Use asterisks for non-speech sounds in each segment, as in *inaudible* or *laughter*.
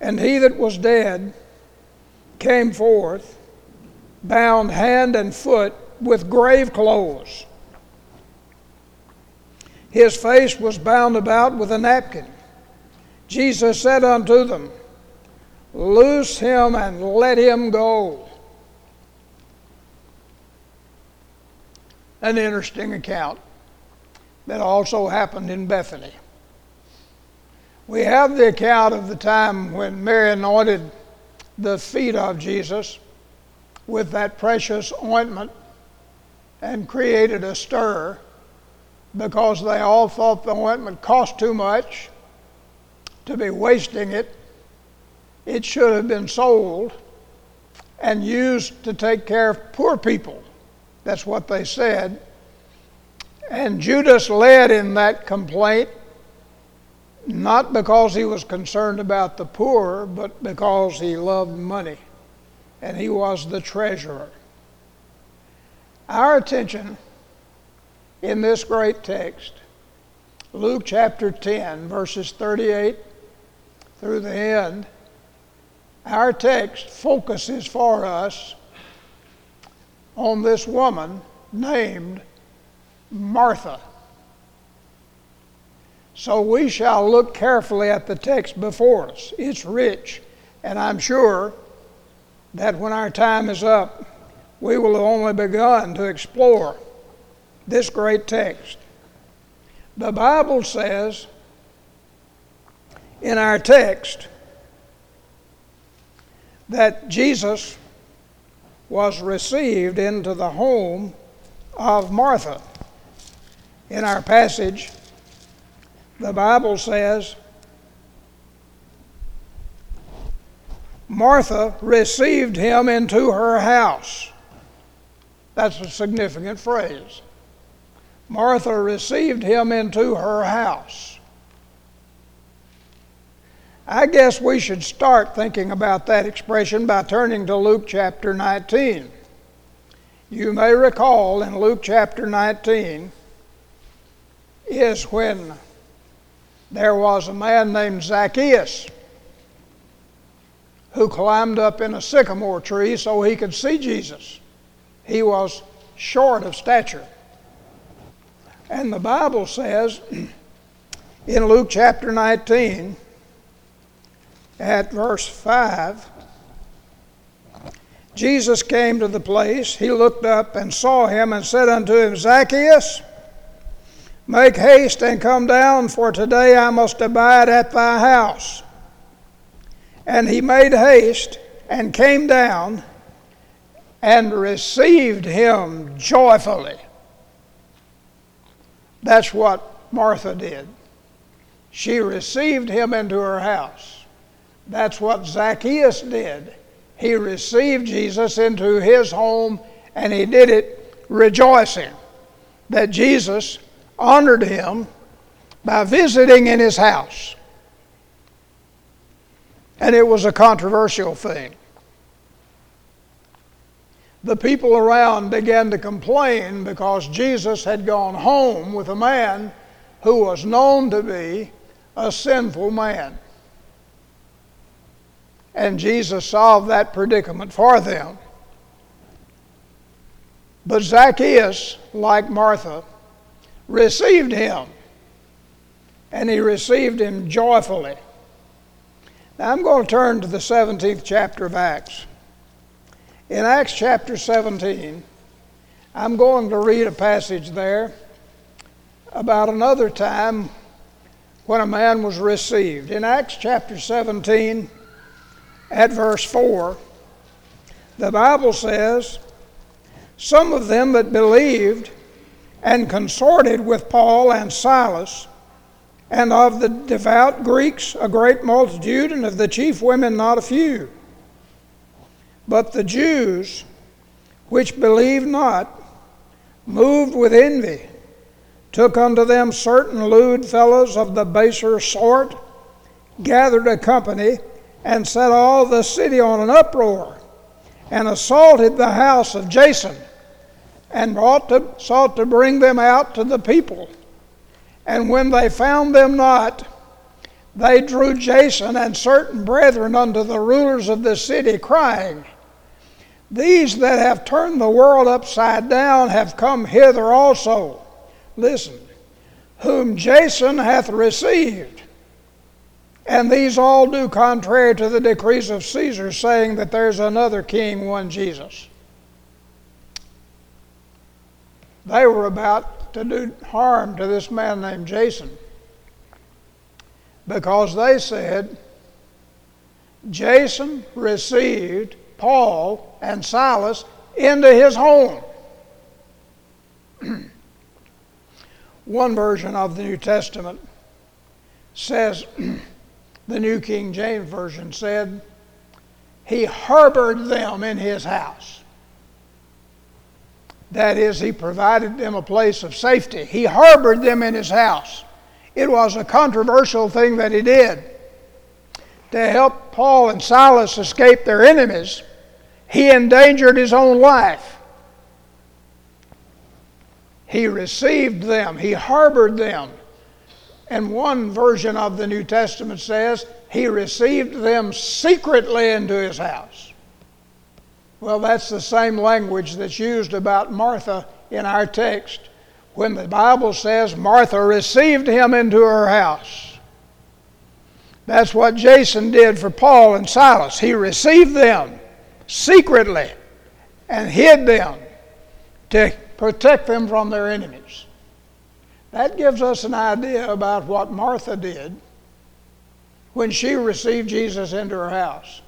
And he that was dead came forth, bound hand and foot with grave clothes. His face was bound about with a napkin. Jesus said unto them, Loose him and let him go. An interesting account that also happened in Bethany. We have the account of the time when Mary anointed the feet of Jesus with that precious ointment and created a stir because they all thought the ointment cost too much to be wasting it. It should have been sold and used to take care of poor people. That's what they said. And Judas led in that complaint not because he was concerned about the poor, but because he loved money and he was the treasurer. Our attention in this great text, Luke chapter 10, verses 38 through the end, our text focuses for us on this woman named Martha. So we shall look carefully at the text before us. It's rich, and I'm sure that when our time is up, we will have only begun to explore this great text. The Bible says in our text that Jesus was received into the home of Martha. In our passage, the Bible says Martha received him into her house. That's a significant phrase. Martha received him into her house. I guess we should start thinking about that expression by turning to Luke chapter 19. You may recall in Luke chapter 19 is when there was a man named Zacchaeus who climbed up in a sycamore tree so he could see Jesus. He was short of stature. And the Bible says *clears throat* in Luke chapter 19, at verse 5, Jesus came to the place. He looked up and saw him and said unto him, Zacchaeus, Make haste and come down, for today I must abide at thy house. And he made haste and came down and received him joyfully. That's what Martha did. She received him into her house. That's what Zacchaeus did. He received Jesus into his home and he did it rejoicing that Jesus honored him by visiting in his house. And it was a controversial thing. The people around began to complain because Jesus had gone home with a man who was known to be a sinful man. And Jesus solved that predicament for them. But Zacchaeus, like Martha, received him, and he received him joyfully. Now I'm going to turn to the 17th chapter of Acts. In Acts chapter 17, I'm going to read a passage there about another time when a man was received. In Acts chapter 17, at verse 4, the Bible says, Some of them that believed and consorted with Paul and Silas, and of the devout Greeks a great multitude, and of the chief women not a few. But the Jews, which believed not, moved with envy, took unto them certain lewd fellows of the baser sort, gathered a company, and set all the city on an uproar, and assaulted the house of Jason and to, sought to bring them out to the people. And when they found them not, they drew Jason and certain brethren unto the rulers of the city, crying, These that have turned the world upside down have come hither also. Listen, whom Jason hath received. And these all do contrary to the decrees of Caesar, saying that there's another king, one Jesus. They were about to do harm to this man named Jason because they said Jason received Paul and Silas into his home. *clears throat* One version of the New Testament says, *clears throat* the New King James Version said, he harbored them in his house. That is, he provided them a place of safety. He harbored them in his house. It was a controversial thing that he did. To help Paul and Silas escape their enemies, he endangered his own life. He received them, he harbored them. And one version of the New Testament says he received them secretly into his house. Well, that's the same language that's used about Martha in our text when the Bible says Martha received him into her house. That's what Jason did for Paul and Silas. He received them secretly and hid them to protect them from their enemies. That gives us an idea about what Martha did when she received Jesus into her house.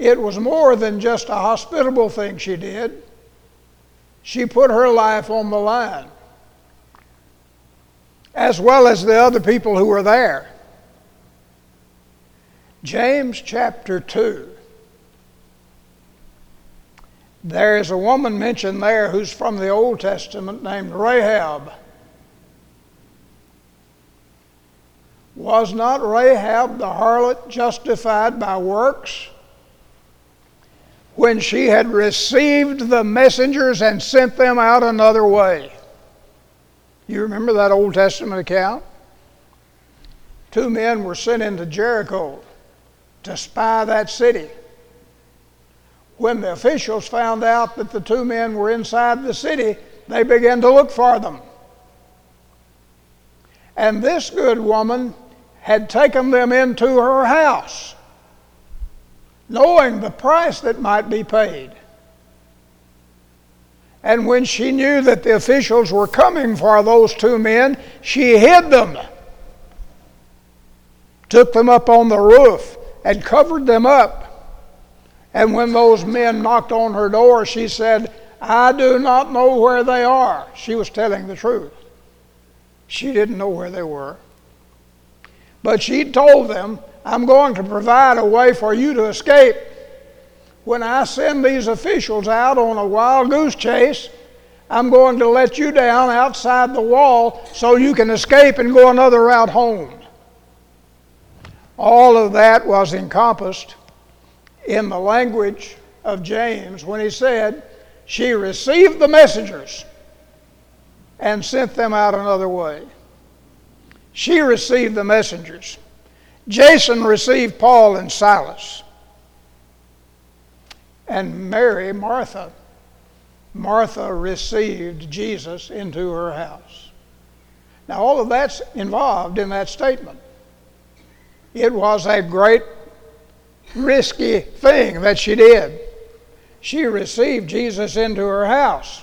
It was more than just a hospitable thing she did. She put her life on the line, as well as the other people who were there. James chapter 2. There is a woman mentioned there who's from the Old Testament named Rahab. Was not Rahab the harlot justified by works? When she had received the messengers and sent them out another way. You remember that Old Testament account? Two men were sent into Jericho to spy that city. When the officials found out that the two men were inside the city, they began to look for them. And this good woman had taken them into her house knowing the price that might be paid. And when she knew that the officials were coming for those two men, she hid them, took them up on the roof, and covered them up. And when those men knocked on her door, she said, I do not know where they are. She was telling the truth. She didn't know where they were. But she told them I'm going to provide a way for you to escape. When I send these officials out on a wild goose chase, I'm going to let you down outside the wall so you can escape and go another route home. All of that was encompassed in the language of James when he said, She received the messengers and sent them out another way. She received the messengers. Jason received Paul and Silas. And Mary, Martha, Martha received Jesus into her house. Now, all of that's involved in that statement. It was a great, risky thing that she did. She received Jesus into her house.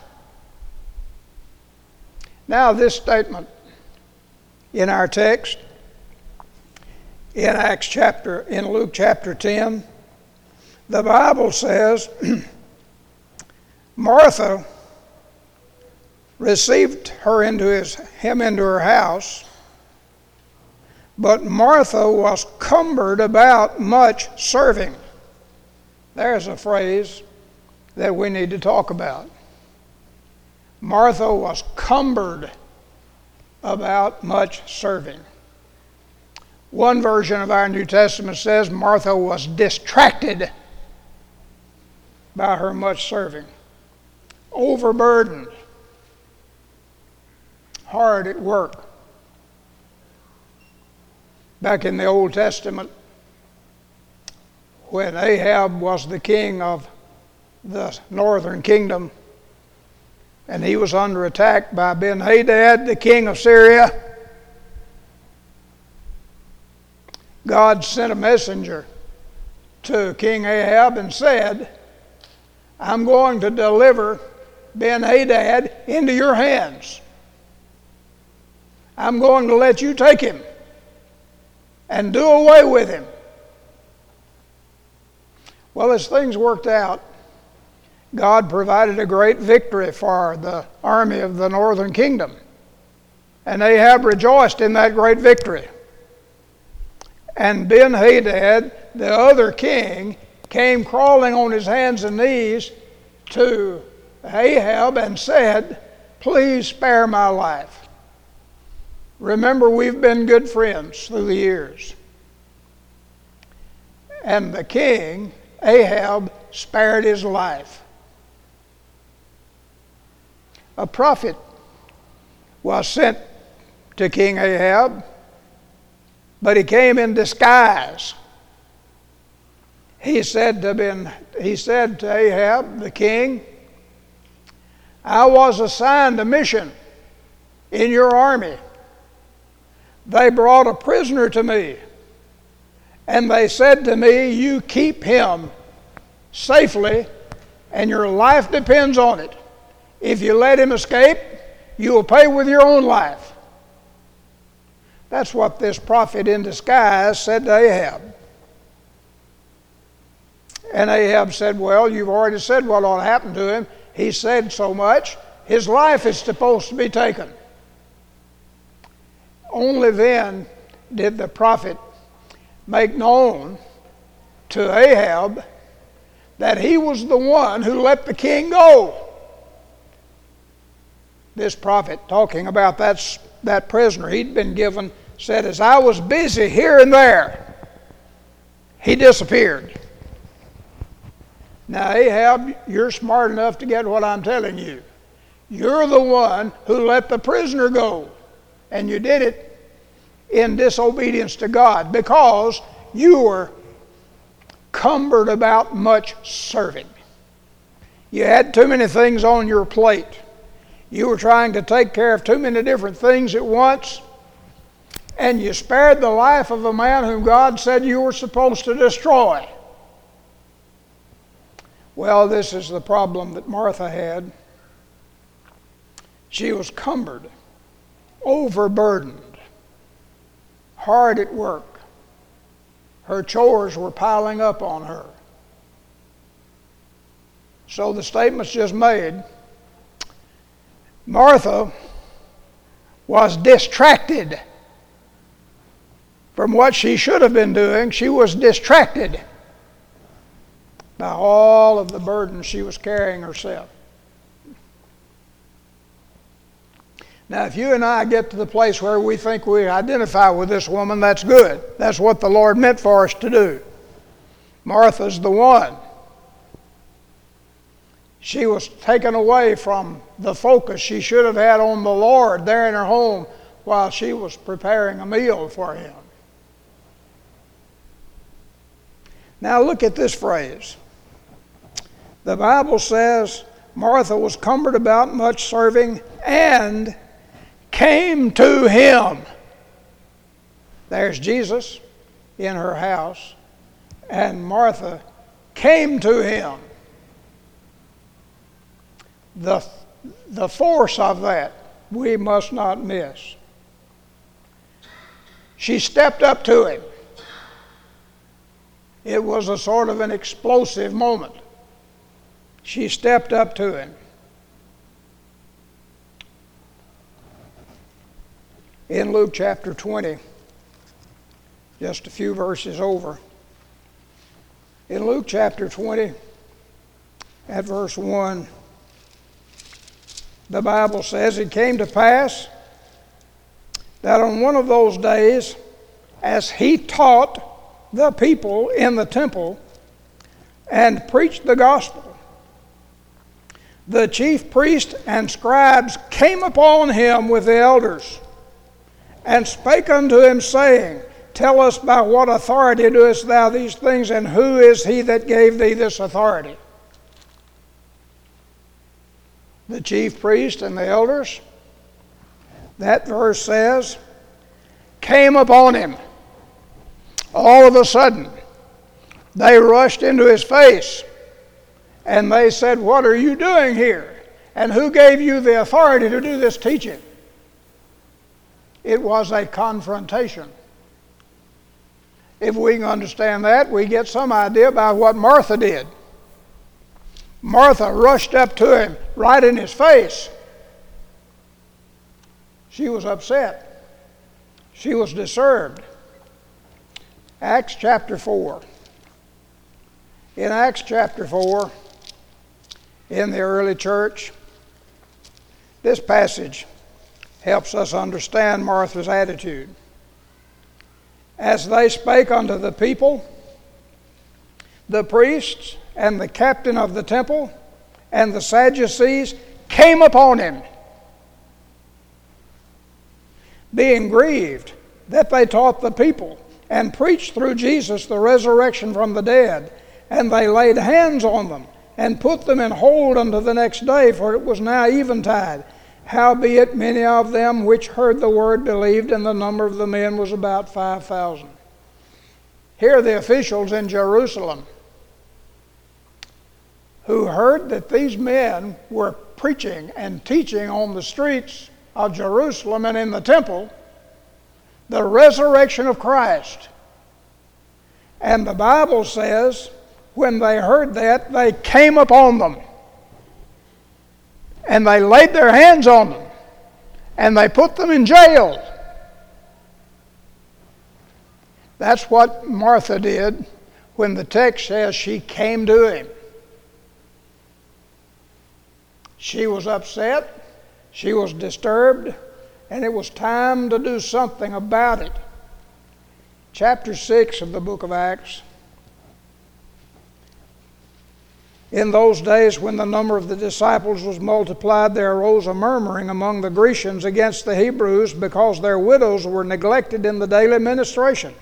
Now, this statement in our text in Acts chapter, in Luke chapter 10, the Bible says *clears throat* Martha received her into his, him into her house, but Martha was cumbered about much serving. There's a phrase that we need to talk about. Martha was cumbered about much serving. One version of our New Testament says Martha was distracted by her much serving, overburdened, hard at work. back in the Old Testament when Ahab was the king of the northern kingdom and he was under attack by Ben Hadad, the king of Syria. God sent a messenger to King Ahab and said, I'm going to deliver Ben Hadad into your hands. I'm going to let you take him and do away with him. Well, as things worked out, God provided a great victory for the army of the northern kingdom. And Ahab rejoiced in that great victory. And Ben Hadad, the other king, came crawling on his hands and knees to Ahab and said, Please spare my life. Remember, we've been good friends through the years. And the king, Ahab, spared his life. A prophet was sent to King Ahab, but he came in disguise. He said to ben, he said to Ahab, the king, I was assigned a mission in your army they brought a prisoner to me. And they said to me, You keep him safely, and your life depends on it. If you let him escape, you will pay with your own life. That's what this prophet in disguise said to Ahab. And Ahab said, Well, you've already said what ought to happen to him. He said so much. His life is supposed to be taken. Only then did the prophet make known to Ahab that he was the one who let the king go. This prophet, talking about that, that prisoner he'd been given, said, As I was busy here and there, he disappeared. Now, Ahab, you're smart enough to get what I'm telling you. You're the one who let the prisoner go. And you did it in disobedience to God because you were cumbered about much serving. You had too many things on your plate. You were trying to take care of too many different things at once. And you spared the life of a man whom God said you were supposed to destroy. Well, this is the problem that Martha had. She was cumbered overburdened, hard at work. Her chores were piling up on her. So the statement's just made. Martha was distracted from what she should have been doing. She was distracted by all of the burden she was carrying herself. Now, if you and I get to the place where we think we identify with this woman, that's good. That's what the Lord meant for us to do. Martha's the one. She was taken away from the focus she should have had on the Lord there in her home while she was preparing a meal for him. Now, look at this phrase. The Bible says Martha was cumbered about much serving and came to him. There's Jesus in her house, and Martha came to him. The, the force of that we must not miss. She stepped up to him. It was a sort of an explosive moment. She stepped up to him. in Luke chapter 20, just a few verses over. In Luke chapter 20, at verse 1, the Bible says, It came to pass that on one of those days, as he taught the people in the temple and preached the gospel, the chief priests and scribes came upon him with the elders and spake unto him, saying, Tell us by what authority doest thou these things, and who is he that gave thee this authority? The chief priest and the elders, that verse says, came upon him. All of a sudden, they rushed into his face and they said, What are you doing here? And who gave you the authority to do this teaching? It was a confrontation. If we can understand that, we get some idea about what Martha did. Martha rushed up to him right in his face. She was upset. She was disturbed. Acts chapter 4. In Acts chapter 4, in the early church, this passage helps us understand Martha's attitude. As they spake unto the people, the priests and the captain of the temple and the Sadducees came upon him, being grieved that they taught the people and preached through Jesus the resurrection from the dead. And they laid hands on them and put them in hold unto the next day, for it was now eventide. Howbeit, many of them which heard the word believed, and the number of the men was about 5,000. Here, are the officials in Jerusalem who heard that these men were preaching and teaching on the streets of Jerusalem and in the temple the resurrection of Christ. And the Bible says, when they heard that, they came upon them. And they laid their hands on them. And they put them in jail. That's what Martha did when the text says she came to him. She was upset, she was disturbed, and it was time to do something about it. Chapter 6 of the book of Acts. In those days, when the number of the disciples was multiplied, there arose a murmuring among the Grecians against the Hebrews because their widows were neglected in the daily ministration.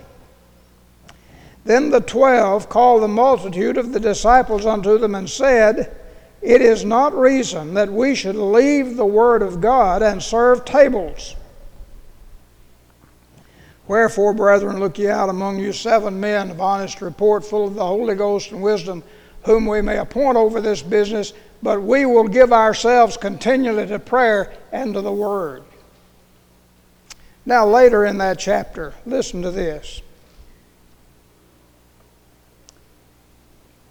Then the twelve called the multitude of the disciples unto them and said, it is not reason that we should leave the Word of God and serve tables. Wherefore, brethren, look ye out among you seven men of honest report, full of the Holy Ghost and wisdom, whom we may appoint over this business, but we will give ourselves continually to prayer and to the Word. Now, later in that chapter, listen to this.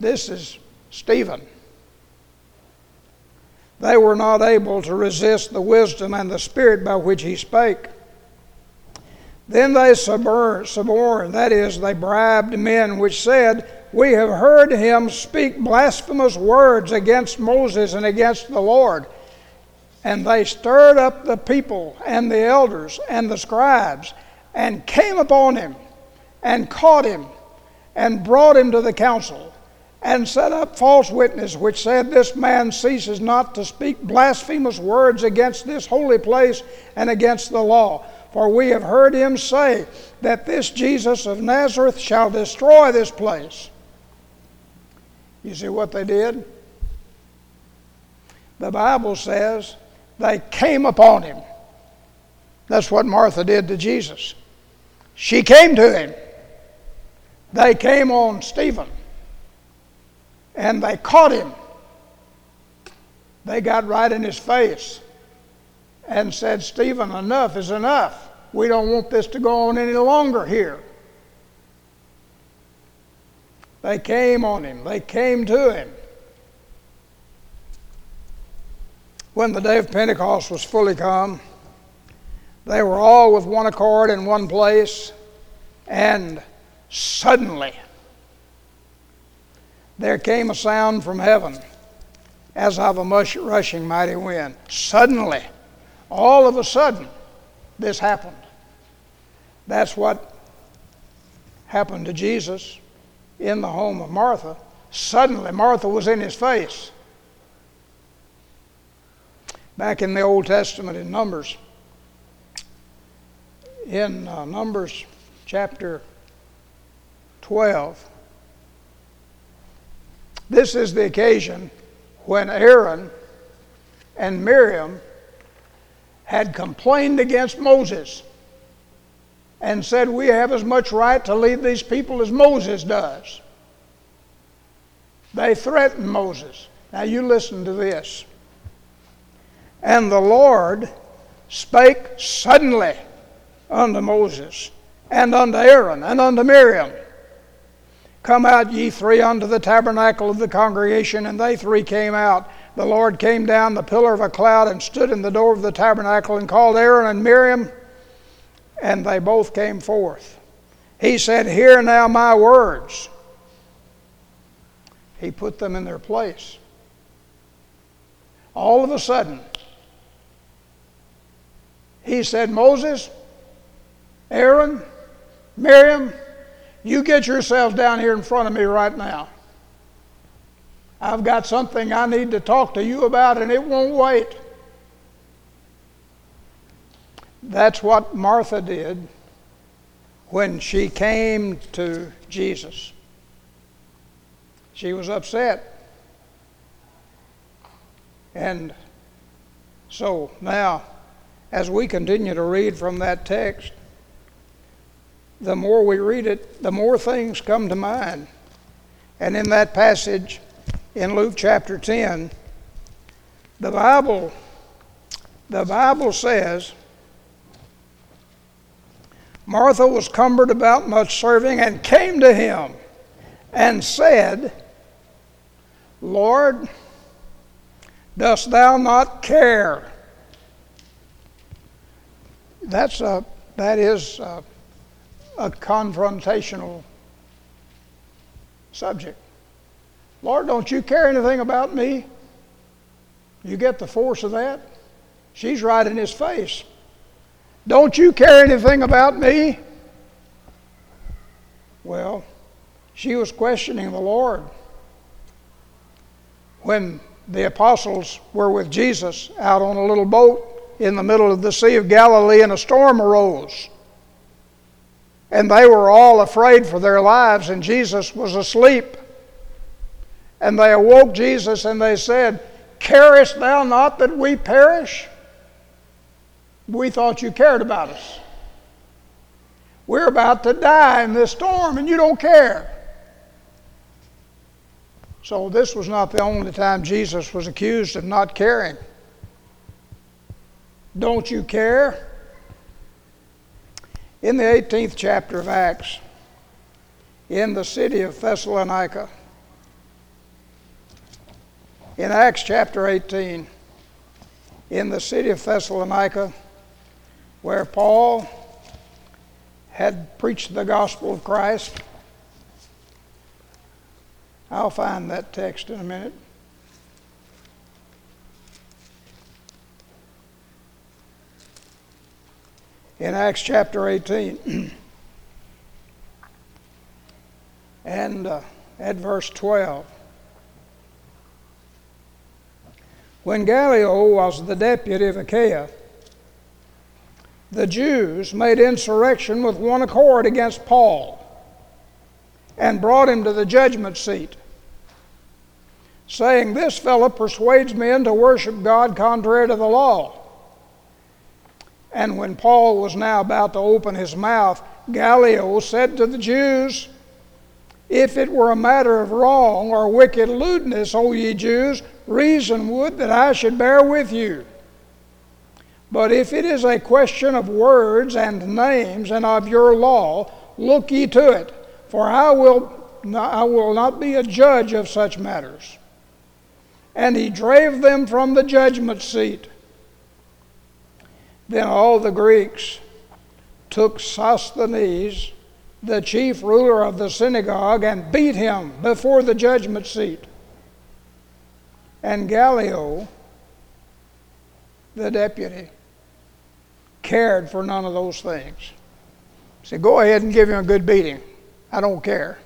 This is Stephen. They were not able to resist the wisdom and the spirit by which he spake. Then they suborned, that is, they bribed men which said, We have heard him speak blasphemous words against Moses and against the Lord. And they stirred up the people and the elders and the scribes and came upon him and caught him and brought him to the council and set up false witness, which said, This man ceases not to speak blasphemous words against this holy place and against the law. For we have heard him say that this Jesus of Nazareth shall destroy this place. You see what they did? The Bible says they came upon him. That's what Martha did to Jesus. She came to him. They came on Stephen and they caught him. They got right in his face and said, Stephen, enough is enough. We don't want this to go on any longer here. They came on him, they came to him. When the day of Pentecost was fully come, they were all with one accord in one place, and suddenly there came a sound from heaven as of a rushing mighty wind. Suddenly, all of a sudden, this happened. That's what happened to Jesus in the home of Martha. Suddenly, Martha was in his face. Back in the Old Testament in Numbers, in uh, Numbers chapter 12. This is the occasion when Aaron and Miriam had complained against Moses and said, We have as much right to lead these people as Moses does. They threatened Moses. Now you listen to this. And the Lord spake suddenly unto Moses, and unto Aaron, and unto Miriam. Come out, ye three, unto the tabernacle of the congregation. And they three came out. The Lord came down the pillar of a cloud and stood in the door of the tabernacle and called Aaron and Miriam, and they both came forth. He said, Hear now my words. He put them in their place. All of a sudden, he said, Moses, Aaron, Miriam, you get yourselves down here in front of me right now. I've got something I need to talk to you about, and it won't wait. That's what Martha did when she came to Jesus. She was upset. And so now, as we continue to read from that text, the more we read it, the more things come to mind. And in that passage in Luke chapter 10, the Bible the Bible says Martha was cumbered about much serving and came to him and said, Lord, dost thou not care? That's a, that is a, a confrontational subject. Lord, don't you care anything about me? You get the force of that? She's right in his face. Don't you care anything about me? Well, she was questioning the Lord. When the apostles were with Jesus out on a little boat in the middle of the Sea of Galilee and a storm arose. And they were all afraid for their lives, and Jesus was asleep. And they awoke Jesus and they said, Carest thou not that we perish? We thought you cared about us. We're about to die in this storm, and you don't care. So, this was not the only time Jesus was accused of not caring. Don't you care? In the 18th chapter of Acts, in the city of Thessalonica, in Acts chapter 18, in the city of Thessalonica, where Paul had preached the gospel of Christ, I'll find that text in a minute. In Acts chapter 18 and uh, at verse 12. When Gallio was the deputy of Achaia, the Jews made insurrection with one accord against Paul and brought him to the judgment seat, saying, This fellow persuades men to worship God contrary to the law. And when Paul was now about to open his mouth, Gallio said to the Jews, If it were a matter of wrong or wicked lewdness, O ye Jews, reason would that I should bear with you. But if it is a question of words and names and of your law, look ye to it for I will, not, I will not be a judge of such matters. And he drave them from the judgment seat. Then all the Greeks took Sosthenes, the chief ruler of the synagogue, and beat him before the judgment seat. And Gallio, the deputy, cared for none of those things. He said, Go ahead and give him a good beating. I don't care.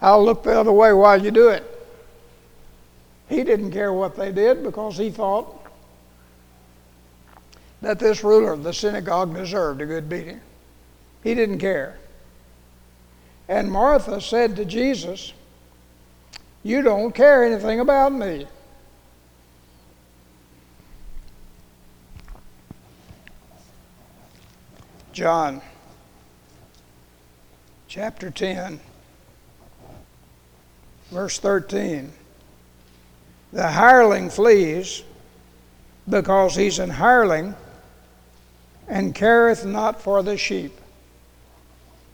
I'll look the other way while you do it. He didn't care what they did because he thought that this ruler of the synagogue deserved a good beating. He didn't care. And Martha said to Jesus, You don't care anything about me. John chapter 10, verse 13. The hireling flees because he's an hireling and careth not for the sheep.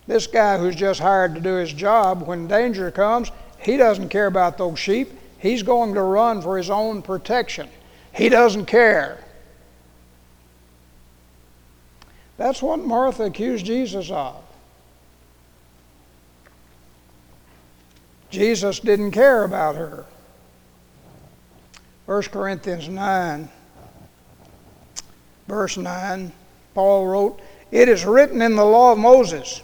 This guy who's just hired to do his job, when danger comes, he doesn't care about those sheep. He's going to run for his own protection. He doesn't care. That's what Martha accused Jesus of. Jesus didn't care about her. 1 Corinthians 9, verse 9, Paul wrote, It is written in the law of Moses,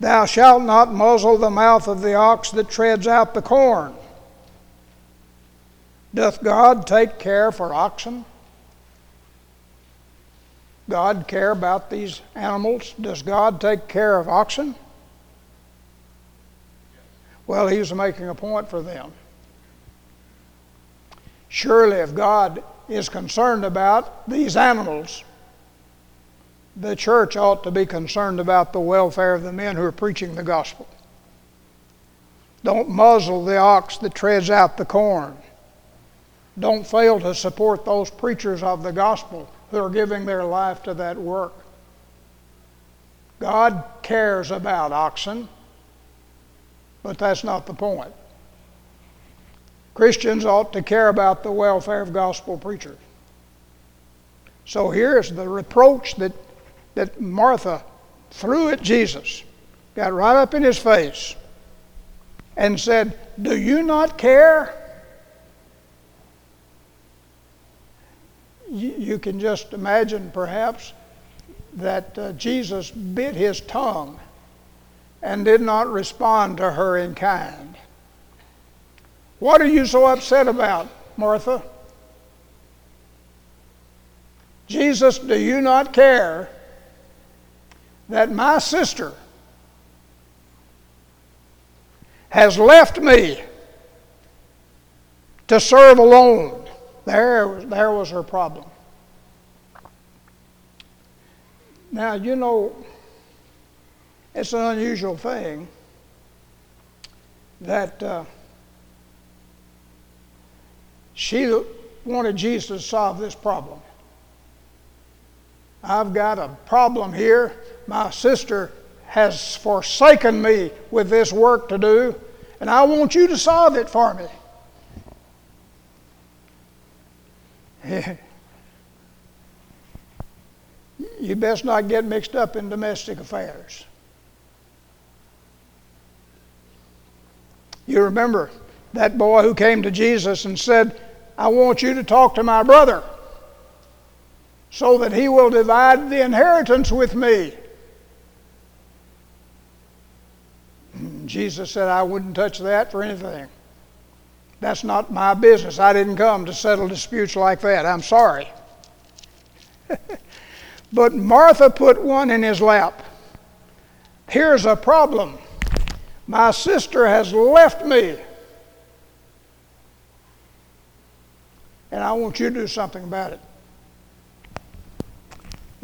Thou shalt not muzzle the mouth of the ox that treads out the corn. Doth God take care for oxen? God care about these animals? Does God take care of oxen? Well, he was making a point for them. Surely, if God is concerned about these animals, the church ought to be concerned about the welfare of the men who are preaching the gospel. Don't muzzle the ox that treads out the corn. Don't fail to support those preachers of the gospel who are giving their life to that work. God cares about oxen, but that's not the point. Christians ought to care about the welfare of gospel preachers. So here's the reproach that, that Martha threw at Jesus, got right up in his face, and said, Do you not care? you can just imagine, perhaps, that uh, Jesus bit his tongue and did not respond to her in kind. What are you so upset about, Martha? Jesus, do you not care that my sister has left me to serve alone? There, there was her problem. Now, you know, it's an unusual thing that uh, she wanted Jesus to solve this problem. I've got a problem here. My sister has forsaken me with this work to do, and I want you to solve it for me. *laughs* you best not get mixed up in domestic affairs. You remember that boy who came to Jesus and said, I want you to talk to my brother so that he will divide the inheritance with me. Jesus said, I wouldn't touch that for anything. That's not my business. I didn't come to settle disputes like that. I'm sorry. *laughs* but Martha put one in his lap. Here's a problem my sister has left me. And I want you to do something about it.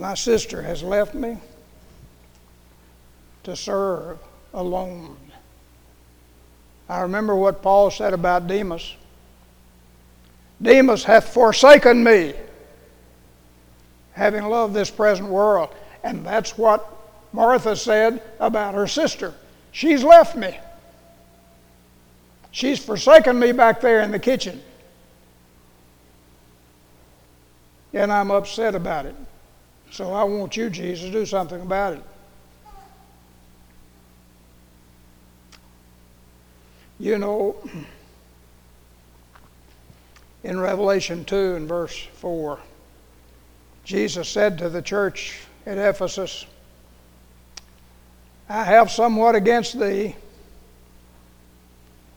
My sister has left me to serve alone. I remember what Paul said about Demas. Demas hath forsaken me, having loved this present world. And that's what Martha said about her sister. She's left me. She's forsaken me back there in the kitchen. And I'm upset about it. So I want you, Jesus, to do something about it. You know, in Revelation 2 and verse 4, Jesus said to the church at Ephesus, I have somewhat against thee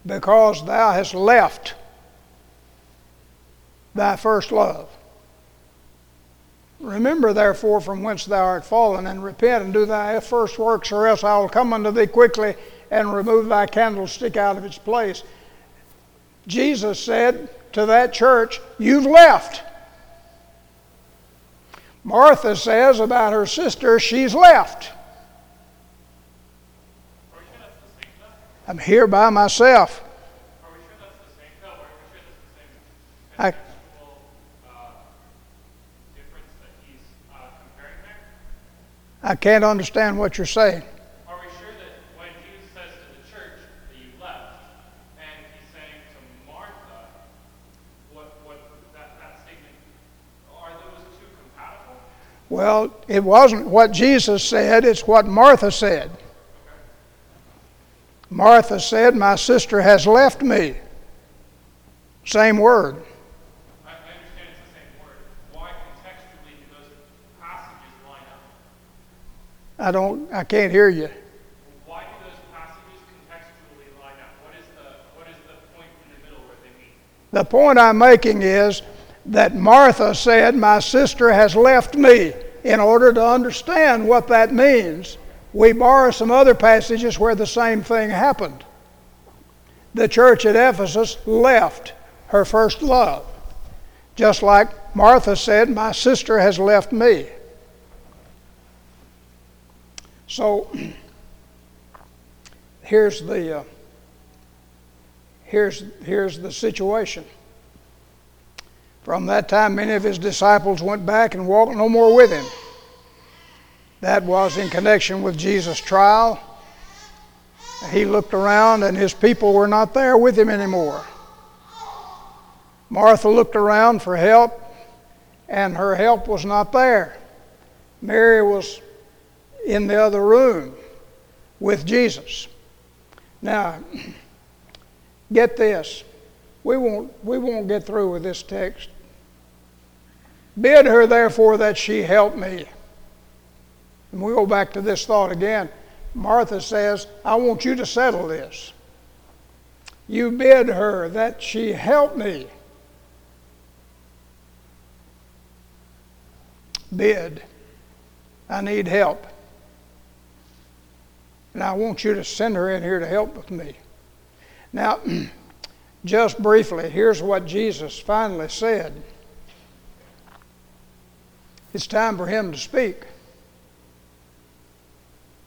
because thou hast left thy first love. Remember therefore from whence thou art fallen, and repent and do thy first works, or else I will come unto thee quickly and remove thy candlestick out of its place. Jesus said to that church, You've left. Martha says about her sister, She's left. I'm here by myself. I, I can't understand what you're saying. Are we sure that when Jesus says to the church that you left, and he's saying to Martha, what, what that, that statement, are those two compatible? Well, it wasn't what Jesus said, it's what Martha said. Martha said, My sister has left me. Same word. I, I understand it's the same word. Why contextually do those passages line up? I don't I can't hear you. Why do those passages contextually line up? What is the, what is the point in the middle where they meet? The point I'm making is that Martha said, My sister has left me. In order to understand what that means, we borrow some other passages where the same thing happened. The church at Ephesus left her first love, just like Martha said, My sister has left me. So *clears throat* here's the, uh, here's, here's the situation. From that time, many of his disciples went back and walked no more with him. That was in connection with Jesus' trial. He looked around and his people were not there with him anymore. Martha looked around for help and her help was not there. Mary was in the other room with Jesus. Now, get this. We won't, we won't get through with this text. Bid her, therefore, that she help me. And we go back to this thought again. Martha says, I want you to settle this. You bid her that she help me. Bid. I need help. And I want you to send her in here to help with me. Now, *clears throat* just briefly, here's what Jesus finally said. It's time for him to speak.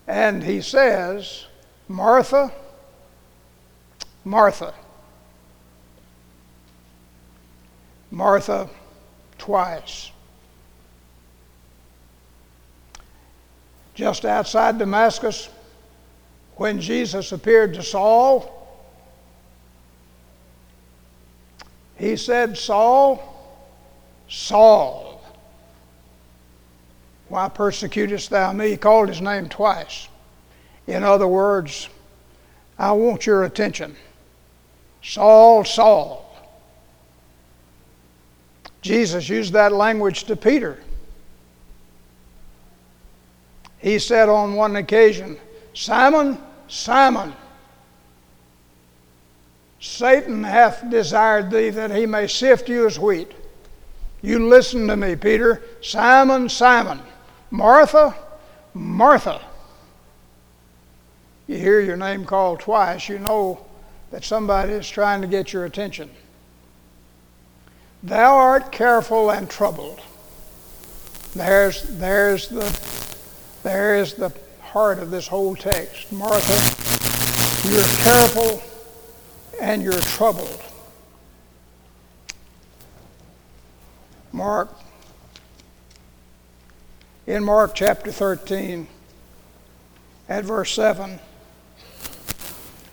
And he says, Martha, Martha. Martha twice. Just outside Damascus, when Jesus appeared to Saul, he said, Saul, Saul, why persecutest thou me? He called his name twice. In other words, I want your attention. Saul, Saul. Jesus used that language to Peter. He said on one occasion, Simon, Simon, Satan hath desired thee that he may sift you as wheat. You listen to me, Peter. Simon, Simon. Martha, Martha. You hear your name called twice, you know that somebody is trying to get your attention. Thou art careful and troubled. There's, there's the, there is the heart of this whole text. Martha, you're careful and you're troubled. Mark, in Mark chapter 13, at verse 7,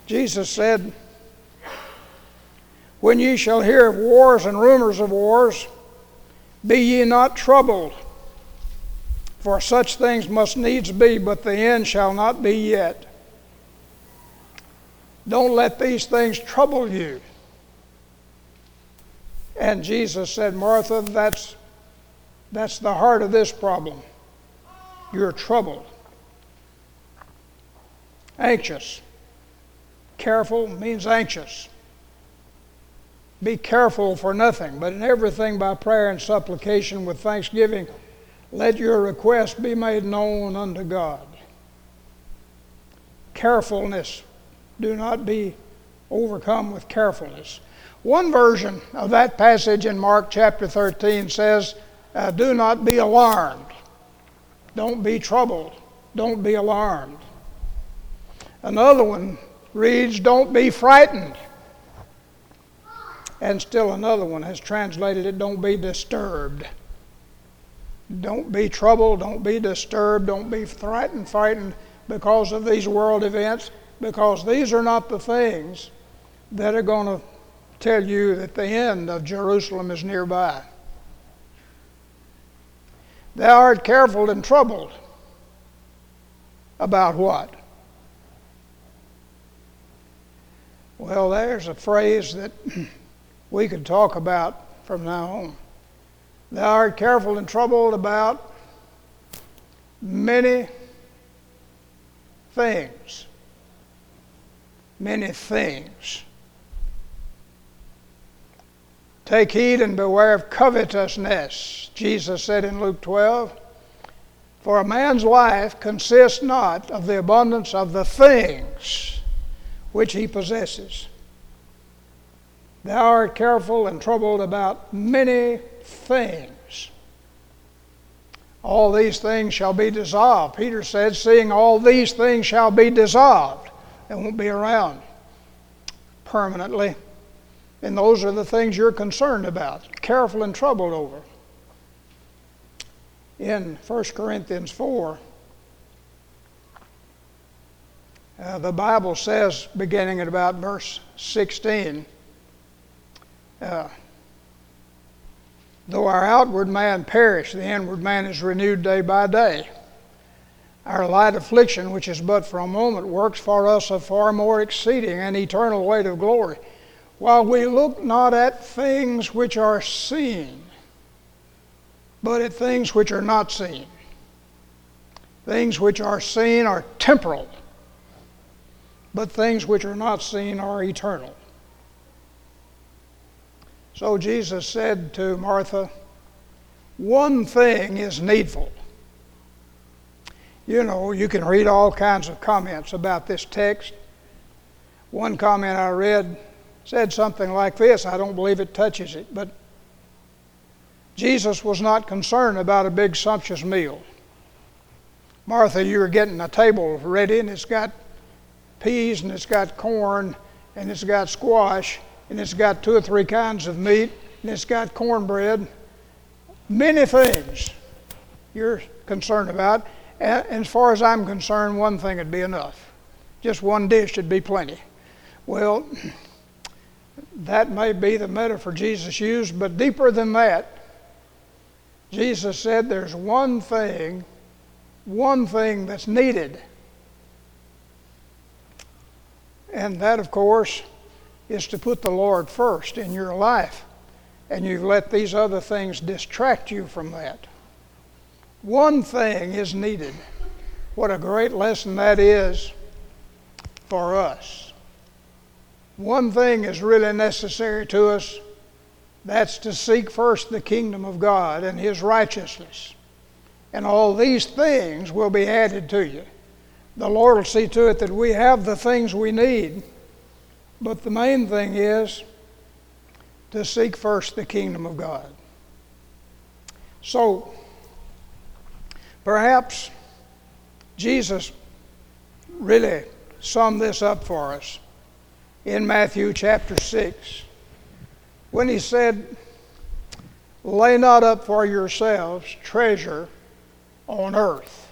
Jesus said, When ye shall hear of wars and rumors of wars, be ye not troubled. For such things must needs be, but the end shall not be yet. Don't let these things trouble you. And Jesus said, Martha, that's, that's the heart of this problem. You're troubled, anxious. Careful means anxious. Be careful for nothing, but in everything by prayer and supplication with thanksgiving let your request be made known unto God. Carefulness. Do not be overcome with carefulness. One version of that passage in Mark chapter 13 says, uh, Do not be alarmed. Don't be troubled. Don't be alarmed. Another one reads, Don't be frightened. And still another one has translated it, Don't be disturbed. Don't be troubled, don't be disturbed, don't be frightened, frightened because of these world events, because these are not the things that are going to tell you that the end of Jerusalem is nearby. Thou art careful and troubled. About what? Well, there's a phrase that *clears throat* we could talk about from now on. Thou art careful and troubled about many things. Many things. Take heed and beware of covetousness, Jesus said in Luke 12. For a man's life consists not of the abundance of the things which he possesses. Thou art careful and troubled about many things. All these things shall be dissolved. Peter said, Seeing all these things shall be dissolved, they won't be around permanently. And those are the things you're concerned about, careful and troubled over. In 1 Corinthians 4, uh, the Bible says, beginning at about verse 16, uh, though our outward man perish, the inward man is renewed day by day. Our light affliction, which is but for a moment, works for us a far more exceeding and eternal weight of glory while we look not at things which are seen, but at things which are not seen. Things which are seen are temporal, but things which are not seen are eternal. So Jesus said to Martha, One thing is needful. You know, you can read all kinds of comments about this text. One comment I read said something like this. I don't believe it touches it, but Jesus was not concerned about a big sumptuous meal. Martha, you are getting a table ready, and it's got peas, and it's got corn, and it's got squash, and it's got two or three kinds of meat, and it's got cornbread. Many things you're concerned about. And as far as I'm concerned, one thing would be enough. Just one dish would be plenty. Well, that may be the metaphor Jesus used, but deeper than that, Jesus said there's one thing, one thing that's needed. And that, of course, is to put the Lord first in your life. And you've let these other things distract you from that. One thing is needed. What a great lesson that is for us one thing is really necessary to us that's to seek first the kingdom of God and His righteousness. And all these things will be added to you. The Lord will see to it that we have the things we need. But the main thing is to seek first the kingdom of God. So, perhaps Jesus really summed this up for us in Matthew chapter 6 when he said, Lay not up for yourselves treasure on earth,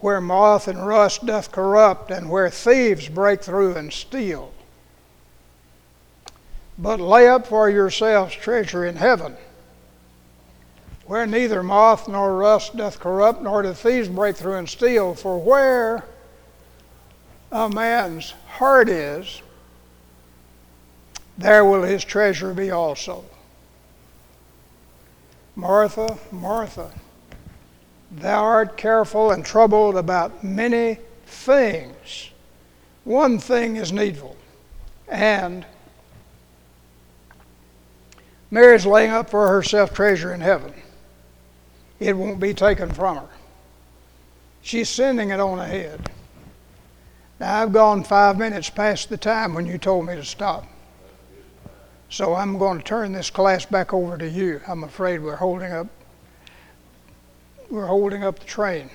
where moth and rust doth corrupt, and where thieves break through and steal. But lay up for yourselves treasure in heaven, where neither moth nor rust doth corrupt, nor do thieves break through and steal. For where a man's heart is, there will his treasure be also. Martha, Martha, thou art careful and troubled about many things. One thing is needful, and Mary is laying up for herself treasure in heaven. it won't be taken from her. She's sending it on ahead. Now, I've gone five minutes past the time when you told me to stop. So I'm going to turn this class back over to you. I'm afraid we're holding up we're holding up the train.